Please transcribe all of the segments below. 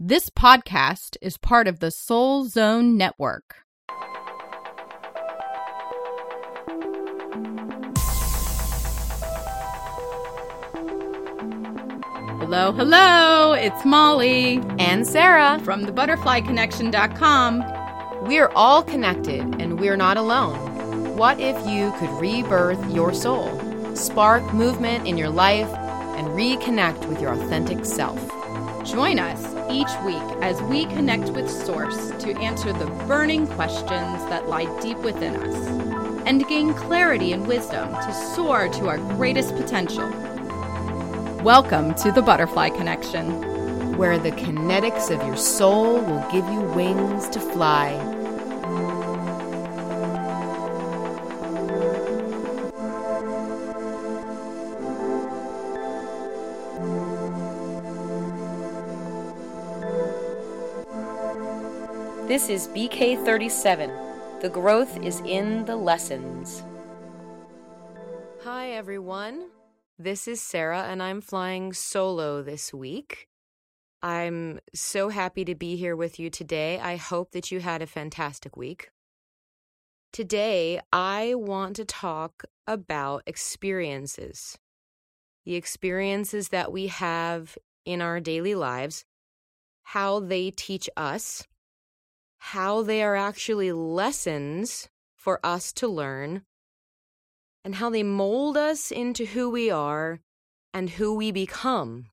This podcast is part of the Soul Zone Network. Hello, hello, it's Molly and Sara from thebutterflyconnection.com. We're all connected and we're not alone. What if you could rebirth your soul, spark movement in your life, and reconnect with your authentic self? Join us each week as we connect with Source to answer the burning questions that lie deep within us and gain clarity and wisdom to soar to our greatest potential. Welcome to the Butterfly Connection, where the kinetics of your soul will give you wings to fly. This is BK37. The growth is in the lessons. Hi, everyone. This is Sara, and I'm flying solo this week. I'm so happy to be here with you today. I hope that you had a fantastic week. Today, I want to talk about experiences the experiences that we have in our daily lives, how they teach us, how they are actually lessons for us to learn and how they mold us into who we are and who we become.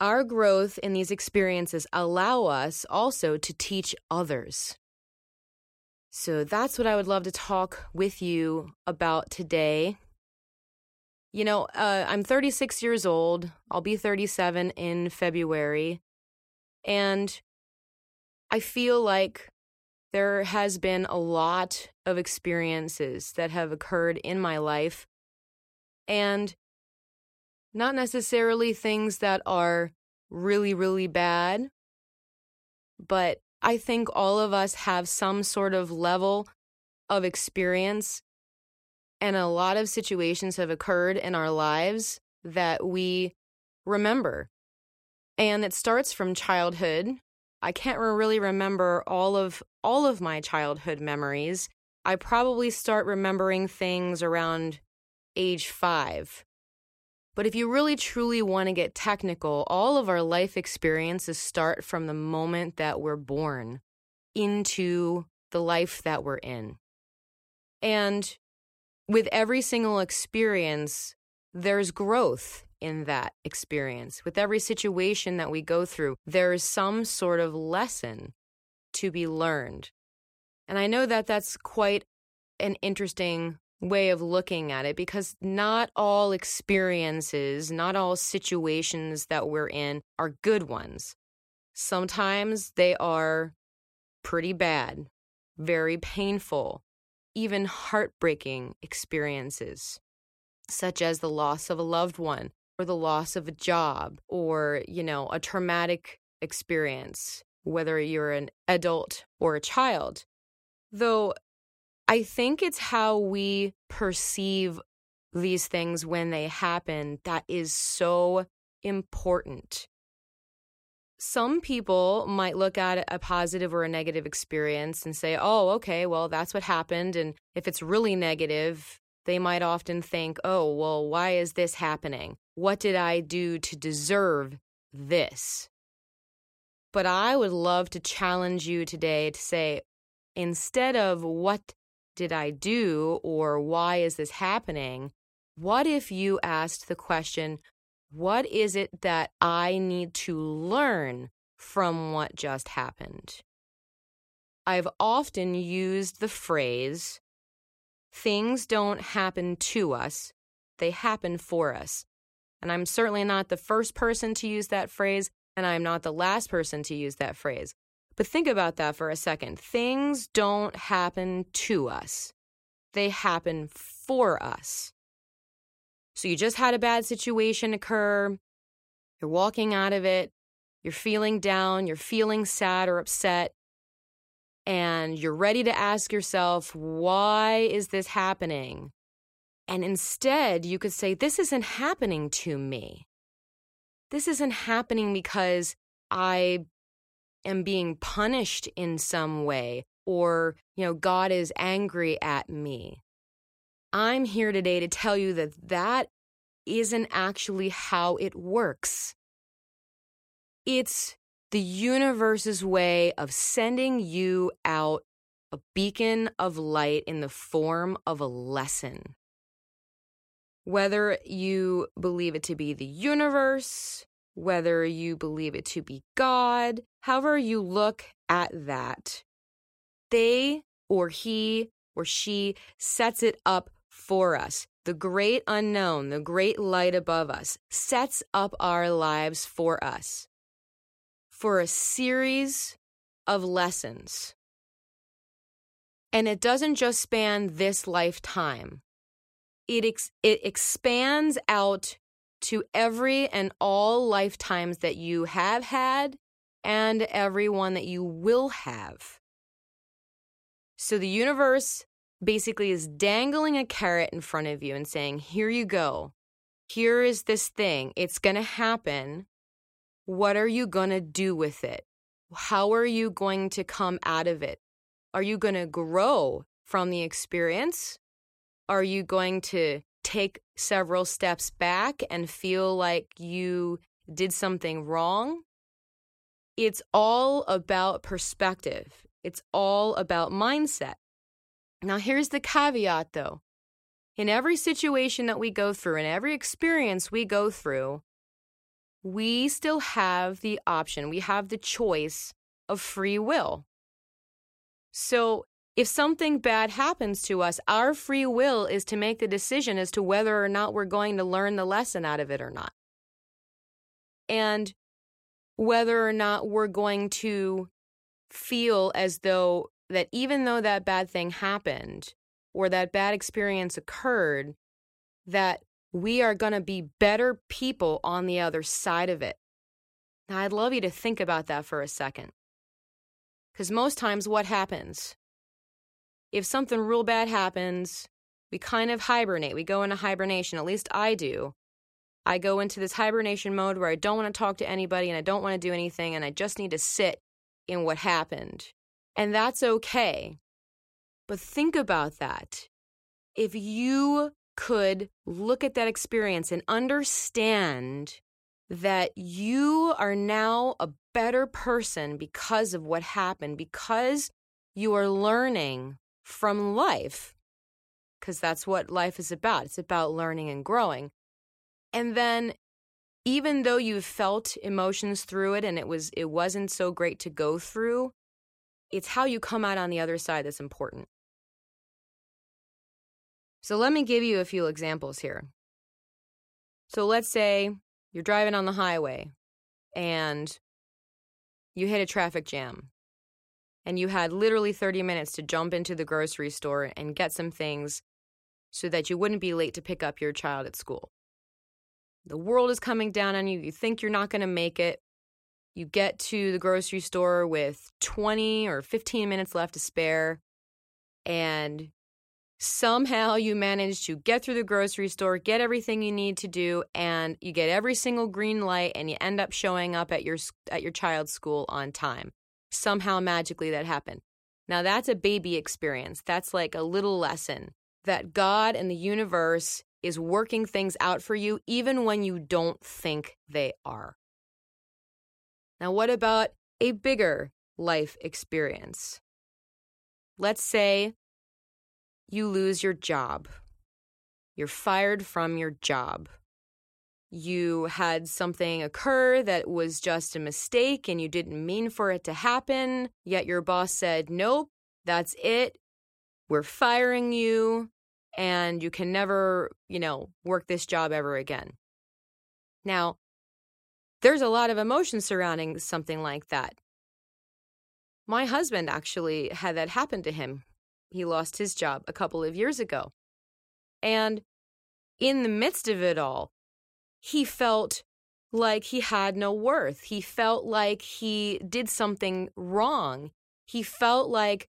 Our growth in these experiences allow us also to teach others. So that's what I would love to talk with you about today. You know, uh, I'm 36 years old. I'll be 37 in February. And I feel like there has been a lot of experiences that have occurred in my life, and not necessarily things that are really, really bad, but I think all of us have some sort of level of experience, and a lot of situations have occurred in our lives that we remember. And it starts from childhood I can't really remember all of all of my childhood memories. I probably start remembering things around age 5. But if you really truly want to get technical, all of our life experiences start from the moment that we're born into the life that we're in. And with every single experience, there's growth in that experience. With every situation that we go through, there is some sort of lesson to be learned. And I know that that's quite an interesting way of looking at it because not all experiences, not all situations that we're in are good ones. Sometimes they are pretty bad, very painful, even heartbreaking experiences, such as the loss of a loved one or the loss of a job or, you know, a traumatic experience, whether you're an adult or a child. Though I think it's how we perceive these things when they happen that is so important. Some people might look at a positive or a negative experience and say, oh, okay, well, that's what happened. And if it's really negative, they might often think, oh, well, why is this happening? What did I do to deserve this? But I would love to challenge you today to say, instead of what did I do or why is this happening, what if you asked the question, what is it that I need to learn from what just happened? I've often used the phrase, things don't happen to us, they happen for us. And I'm certainly not the first person to use that phrase, and I'm not the last person to use that phrase. But think about that for a second. Things don't happen to us, they happen for us. So you just had a bad situation occur, you're walking out of it, you're feeling down, you're feeling sad or upset, and you're ready to ask yourself, why is this happening? And instead, you could say, This isn't happening to me. This isn't happening because I am being punished in some way or, you know, God is angry at me. I'm here today to tell you that that isn't actually how it works. It's the universe's way of sending you out a beacon of light in the form of a lesson. Whether you believe it to be the universe, whether you believe it to be God, however you look at that, they or he or she sets it up for us. The great unknown, the great light above us, sets up our lives for us for a series of lessons. And it doesn't just span this lifetime, it, ex- it expands out to every and all lifetimes that you have had and every one that you will have. So the universe basically is dangling a carrot in front of you and saying, Here you go. Here is this thing. It's going to happen. What are you going to do with it? How are you going to come out of it? Are you going to grow from the experience? Are you going to take several steps back and feel like you did something wrong? It's all about perspective. It's all about mindset. Now, here's the caveat though. In every situation that we go through, in every experience we go through, we still have the option, we have the choice of free will. So, if something bad happens to us, our free will is to make the decision as to whether or not we're going to learn the lesson out of it or not. And whether or not we're going to feel as though that even though that bad thing happened or that bad experience occurred, that we are going to be better people on the other side of it. Now, I'd love you to think about that for a second. Because most times, what happens? If something real bad happens, we kind of hibernate. We go into hibernation. At least I do. I go into this hibernation mode where I don't want to talk to anybody and I don't want to do anything and I just need to sit in what happened. And that's okay. But think about that. If you could look at that experience and understand that you are now a better person because of what happened, because you are learning from life, because that's what life is about. It's about learning and growing. And then even though you felt emotions through it and it was it wasn't so great to go through, it's how you come out on the other side that's important. So let me give you a few examples here. So let's say you're driving on the highway and you hit a traffic jam and you had literally 30 minutes to jump into the grocery store and get some things so that you wouldn't be late to pick up your child at school. The world is coming down on you. You think you're not going to make it. You get to the grocery store with 20 or 15 minutes left to spare, and somehow you manage to get through the grocery store, get everything you need to do, and you get every single green light, and you end up showing up at your at your child's school on time. Somehow magically that happened. Now that's a baby experience. That's like a little lesson that God and the universe is working things out for you even when you don't think they are. Now, what about a bigger life experience? Let's say you lose your job. You're fired from your job. You had something occur that was just a mistake and you didn't mean for it to happen, yet your boss said, Nope, that's it. We're firing you and you can never, you know, work this job ever again. Now, there's a lot of emotion surrounding something like that. My husband actually had that happen to him. He lost his job a couple of years ago. And in the midst of it all, he felt like he had no worth. He felt like he did something wrong. He felt like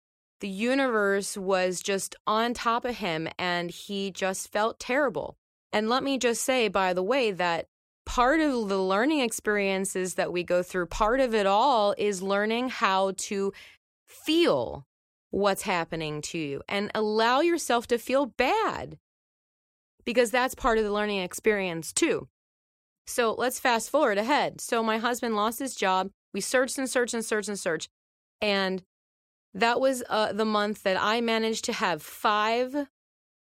the universe was just on top of him and he just felt terrible. And let me just say, by the way, that part of the learning experiences that we go through, part of it all is learning how to feel what's happening to you and allow yourself to feel bad because that's part of the learning experience too. So let's fast forward ahead. So my husband lost his job. We searched and searched and searched and searched. And that was uh, the month that I managed to have five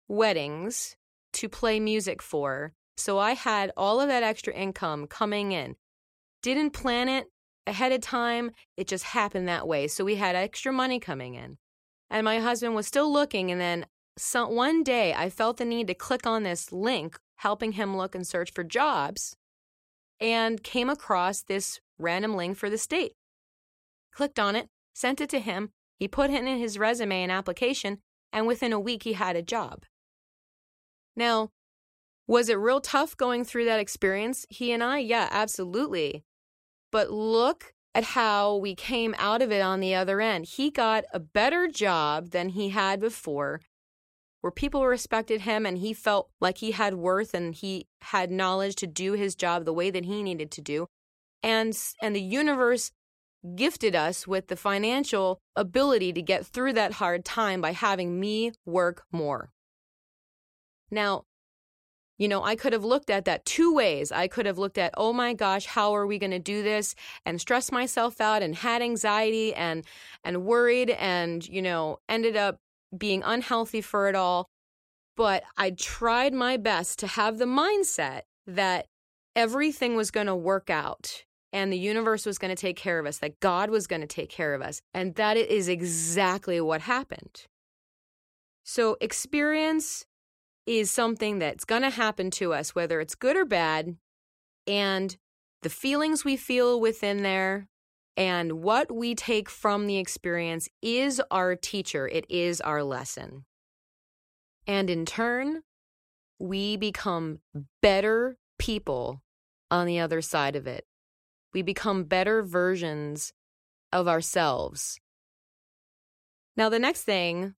weddings to play music for. So I had all of that extra income coming in. Didn't plan it ahead of time, it just happened that way. So we had extra money coming in. And my husband was still looking. And then some, one day I felt the need to click on this link, helping him look and search for jobs, and came across this random link for the state. Clicked on it, sent it to him. He put it in his resume and application, and within a week he had a job. Now, was it real tough going through that experience? He and I, yeah, absolutely. But look at how we came out of it on the other end. He got a better job than he had before, where people respected him and he felt like he had worth and he had knowledge to do his job the way that he needed to do. And, and the universe gifted us with the financial ability to get through that hard time by having me work more. Now, you know, I could have looked at that two ways. I could have looked at, oh my gosh, how are we going to do this? And stressed myself out and had anxiety and and worried and, you know, ended up being unhealthy for it all. But I tried my best to have the mindset that everything was going to work out and the universe was going to take care of us, that God was going to take care of us. And that is exactly what happened. So, experience is something that's going to happen to us, whether it's good or bad, and the feelings we feel within there and what we take from the experience is our teacher, it is our lesson. And in turn, we become better people on the other side of it. We become better versions of ourselves. Now, the next thing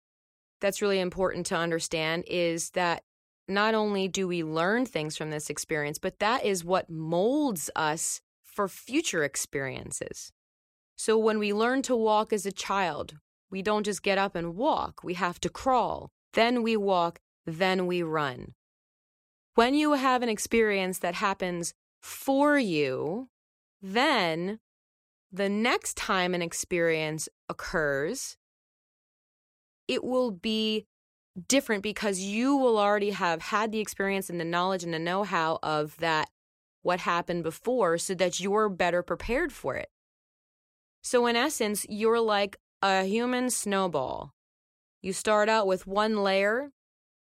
that's really important to understand is that not only do we learn things from this experience, but that is what molds us for future experiences. So when we learn to walk as a child, we don't just get up and walk, we have to crawl. Then we walk, then we run. When you have an experience that happens for you, then the next time an experience occurs, it will be different because you will already have had the experience and the knowledge and the know how of that, what happened before, so that you're better prepared for it. So, in essence, you're like a human snowball. You start out with one layer,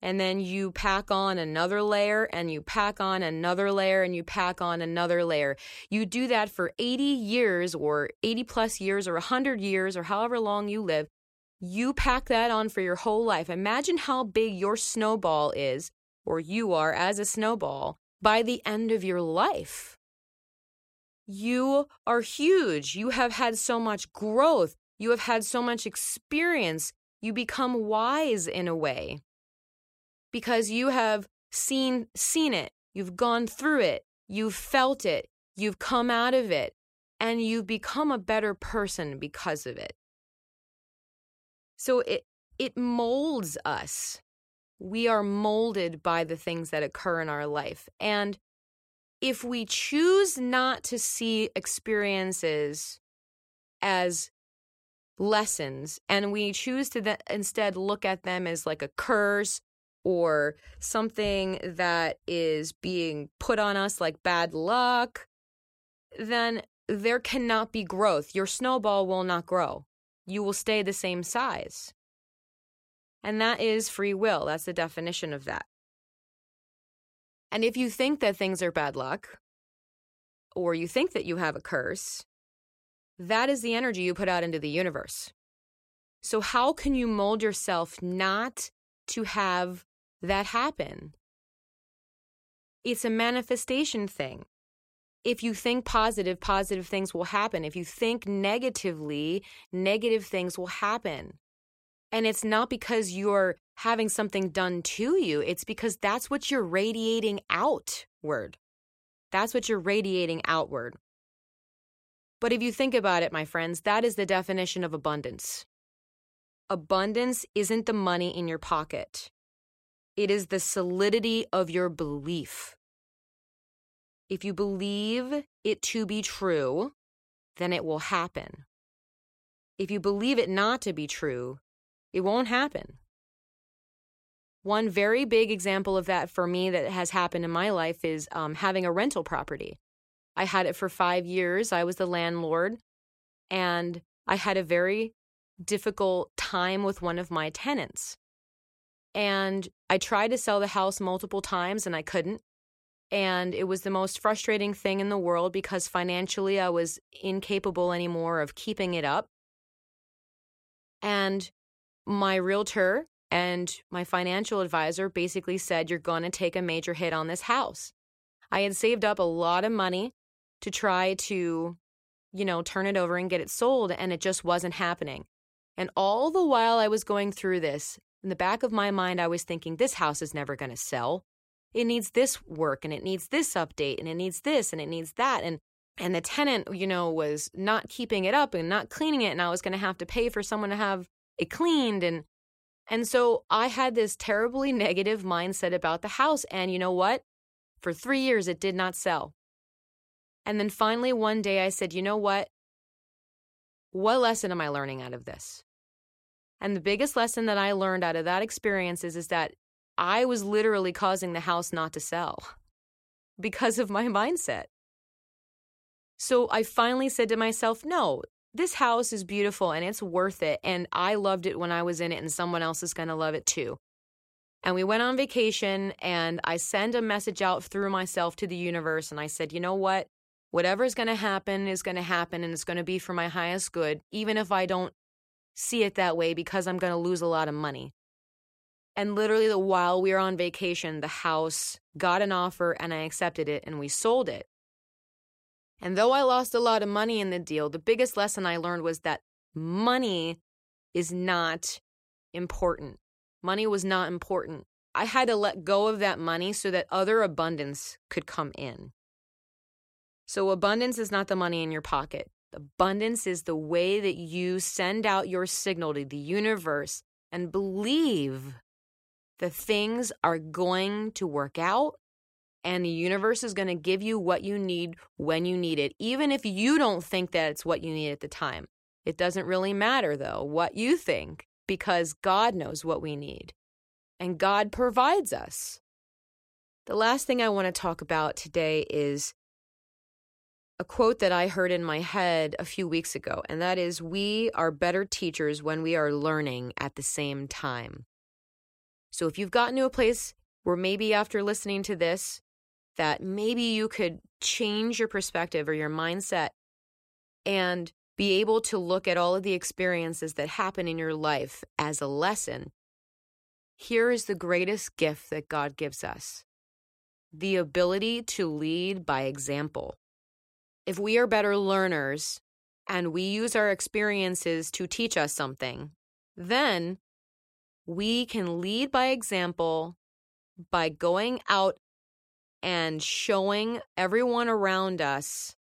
and then you pack on another layer, and you pack on another layer, and you pack on another layer. You do that for 80 years, or 80 plus years, or 100 years, or however long you live. You pack that on for your whole life. Imagine how big your snowball is, or you are as a snowball, by the end of your life. You are huge. You have had so much growth. You have had so much experience. You become wise in a way because you have seen seen it. You've gone through it. You've felt it. You've come out of it and you've become a better person because of it. So it it molds us. We are molded by the things that occur in our life. And if we choose not to see experiences as lessons and we choose to th- instead look at them as like a curse or something that is being put on us like bad luck, then there cannot be growth. Your snowball will not grow you will stay the same size. And that is free will. That's the definition of that. And if you think that things are bad luck, or you think that you have a curse, that is the energy you put out into the universe. So, how can you mold yourself not to have that happen? It's a manifestation thing if you think positive, positive things will happen. If you think negatively, negative things will happen. And it's not because you're having something done to you, it's because that's what you're radiating outward. That's what you're radiating outward. But if you think about it, my friends, that is the definition of abundance. Abundance isn't the money in your pocket, it is the solidity of your belief. If you believe it to be true, then it will happen. If you believe it not to be true, it won't happen. One very big example of that for me that has happened in my life is um, having a rental property. I had it for five years. I was the landlord, and I had a very difficult time with one of my tenants. And I tried to sell the house multiple times and I couldn't. And it was the most frustrating thing in the world because financially I was incapable anymore of keeping it up. And my realtor and my financial advisor basically said, You're going to take a major hit on this house. I had saved up a lot of money to try to, you know, turn it over and get it sold, and it just wasn't happening. And all the while I was going through this, in the back of my mind, I was thinking, This house is never going to sell it needs this work and it needs this update and it needs this and it needs that and and the tenant you know was not keeping it up and not cleaning it and I was going to have to pay for someone to have it cleaned and and so I had this terribly negative mindset about the house and you know what? For 3 years it did not sell. And then finally one day I said you know what? What lesson am I learning out of this? And the biggest lesson that I learned out of that experience is, is that I was literally causing the house not to sell because of my mindset. So I finally said to myself, no, this house is beautiful and it's worth it. And I loved it when I was in it, and someone else is going to love it too. And we went on vacation, and I sent a message out through myself to the universe. And I said, you know what? Whatever's going to happen is going to happen, and it's going to be for my highest good, even if I don't see it that way because I'm going to lose a lot of money. And literally, while we were on vacation, the house got an offer and I accepted it and we sold it. And though I lost a lot of money in the deal, the biggest lesson I learned was that money is not important. Money was not important. I had to let go of that money so that other abundance could come in. So, abundance is not the money in your pocket. Abundance is the way that you send out your signal to the universe and believe the things are going to work out and the universe is going to give you what you need when you need it, even if you don't think that it's what you need at the time. It doesn't really matter, though, what you think, because God knows what we need and God provides us. The last thing I want to talk about today is a quote that I heard in my head a few weeks ago, and that is We are better teachers when we are learning at the same time. So if you've gotten to a place where maybe after listening to this, that maybe you could change your perspective or your mindset and be able to look at all of the experiences that happen in your life as a lesson. Here is the greatest gift that God gives us the ability to lead by example. If we are better learners and we use our experiences to teach us something, then we can lead by example by going out and showing everyone around us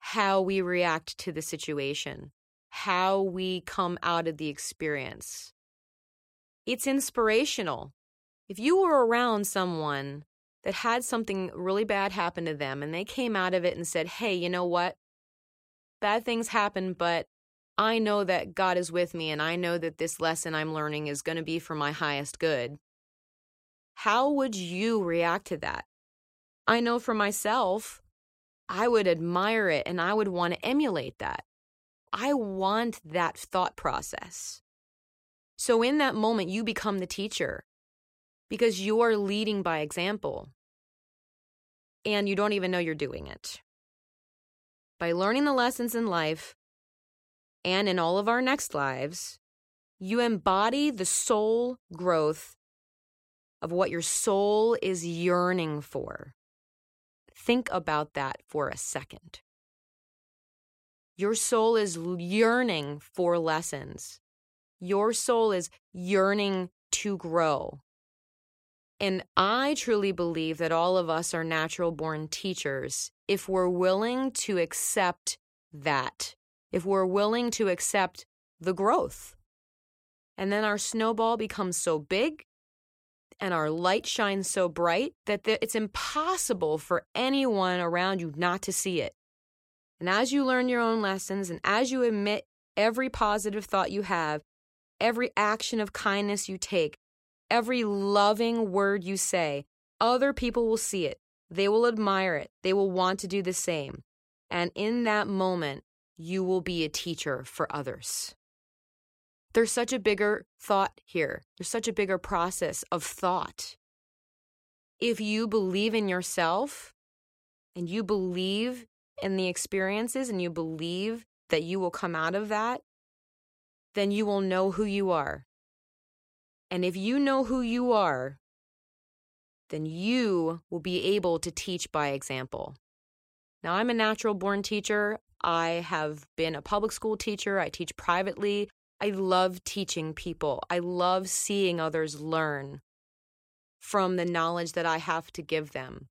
how we react to the situation, how we come out of the experience. It's inspirational. If you were around someone that had something really bad happen to them and they came out of it and said, Hey, you know what? Bad things happen, but I know that God is with me and I know that this lesson I'm learning is going to be for my highest good. How would you react to that? I know for myself, I would admire it and I would want to emulate that. I want that thought process. So, in that moment, you become the teacher because you are leading by example and you don't even know you're doing it. By learning the lessons in life, and in all of our next lives, you embody the soul growth of what your soul is yearning for. Think about that for a second. Your soul is yearning for lessons. Your soul is yearning to grow. And I truly believe that all of us are natural born teachers if we're willing to accept that, if we're willing to accept the growth. And then our snowball becomes so big and our light shines so bright that it's impossible for anyone around you not to see it. And as you learn your own lessons and as you admit every positive thought you have, every action of kindness you take, every loving word you say, other people will see it. They will admire it. They will want to do the same. And in that moment, you will be a teacher for others. There's such a bigger thought here. There's such a bigger process of thought. If you believe in yourself and you believe in the experiences and you believe that you will come out of that, then you will know who you are. And if you know who you are, then you will be able to teach by example. Now, I'm a natural born teacher. I have been a public school teacher. I teach privately. I love teaching people. I love seeing others learn from the knowledge that I have to give them.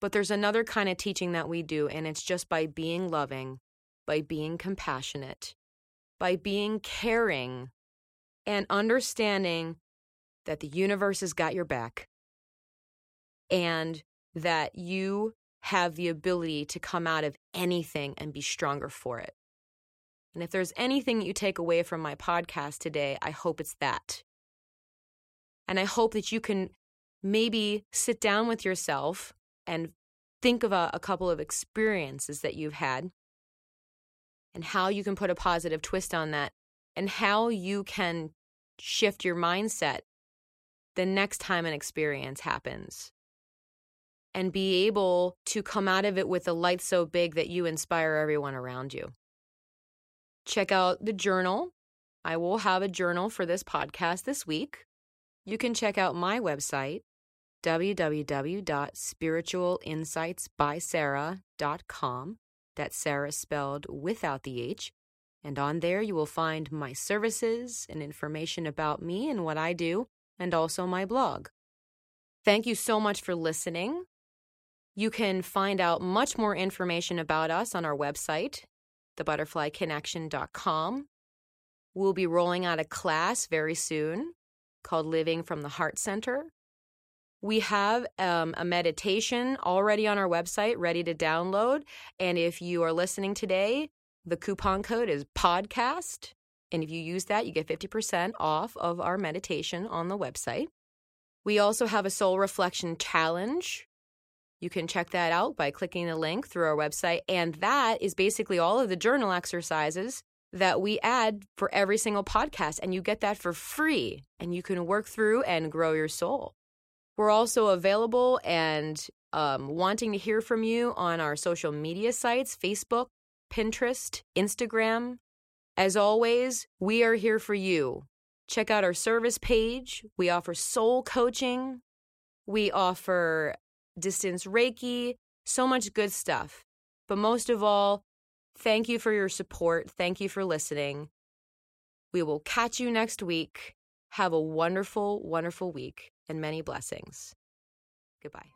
But there's another kind of teaching that we do, and it's just by being loving, by being compassionate, by being caring, and understanding that the universe has got your back and that you have the ability to come out of anything and be stronger for it. And if there's anything you take away from my podcast today, I hope it's that. And I hope that you can maybe sit down with yourself and think of a, a, couple of experiences that you've had and how you can put a positive twist on that and how you can shift your mindset the next time an experience happens and be able to come out of it with a light so big that you inspire everyone around you. Check out the journal. I will have a journal for this podcast this week. You can check out my website, www.spiritualinsightsbysara.com. That's Sara spelled without the H. And on there, you will find my services and information about me and what I do, and also my blog. Thank you so much for listening. You can find out much more information about us on our website, thebutterflyconnection.com. We'll be rolling out a class very soon called Living from the Heart Center. We have um, a meditation already on our website ready to download. And if you are listening today, the coupon code is podcast. And if you use that, you get 50% off of our meditation on the website. We also have a soul reflection challenge. You can check that out by clicking the link through our website. And that is basically all of the journal exercises that we add for every single podcast. And you get that for free. And you can work through and grow your soul. We're also available and um, wanting to hear from you on our social media sites Facebook, Pinterest, Instagram. As always, we are here for you. Check out our service page. We offer soul coaching. We offer distance Reiki, so much good stuff. But most of all, thank you for your support. Thank you for listening. We will catch you next week. Have a wonderful, wonderful week and many blessings. Goodbye.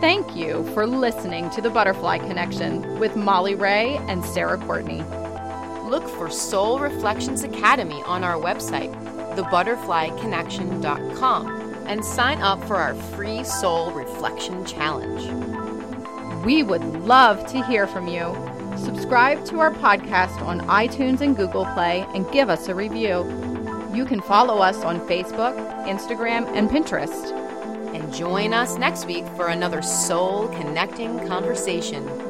Thank you for listening to The Butterfly Connection with Molly Ray and Sara Courtney. Look for Soul Reflections Academy on our website, thebutterflyconnection.com, and sign up for our free Soul Reflection Challenge. We would love to hear from you. Subscribe to our podcast on iTunes and Google Play and give us a review. You can follow us on Facebook, Instagram, and Pinterest and join us next week for another soul connecting conversation.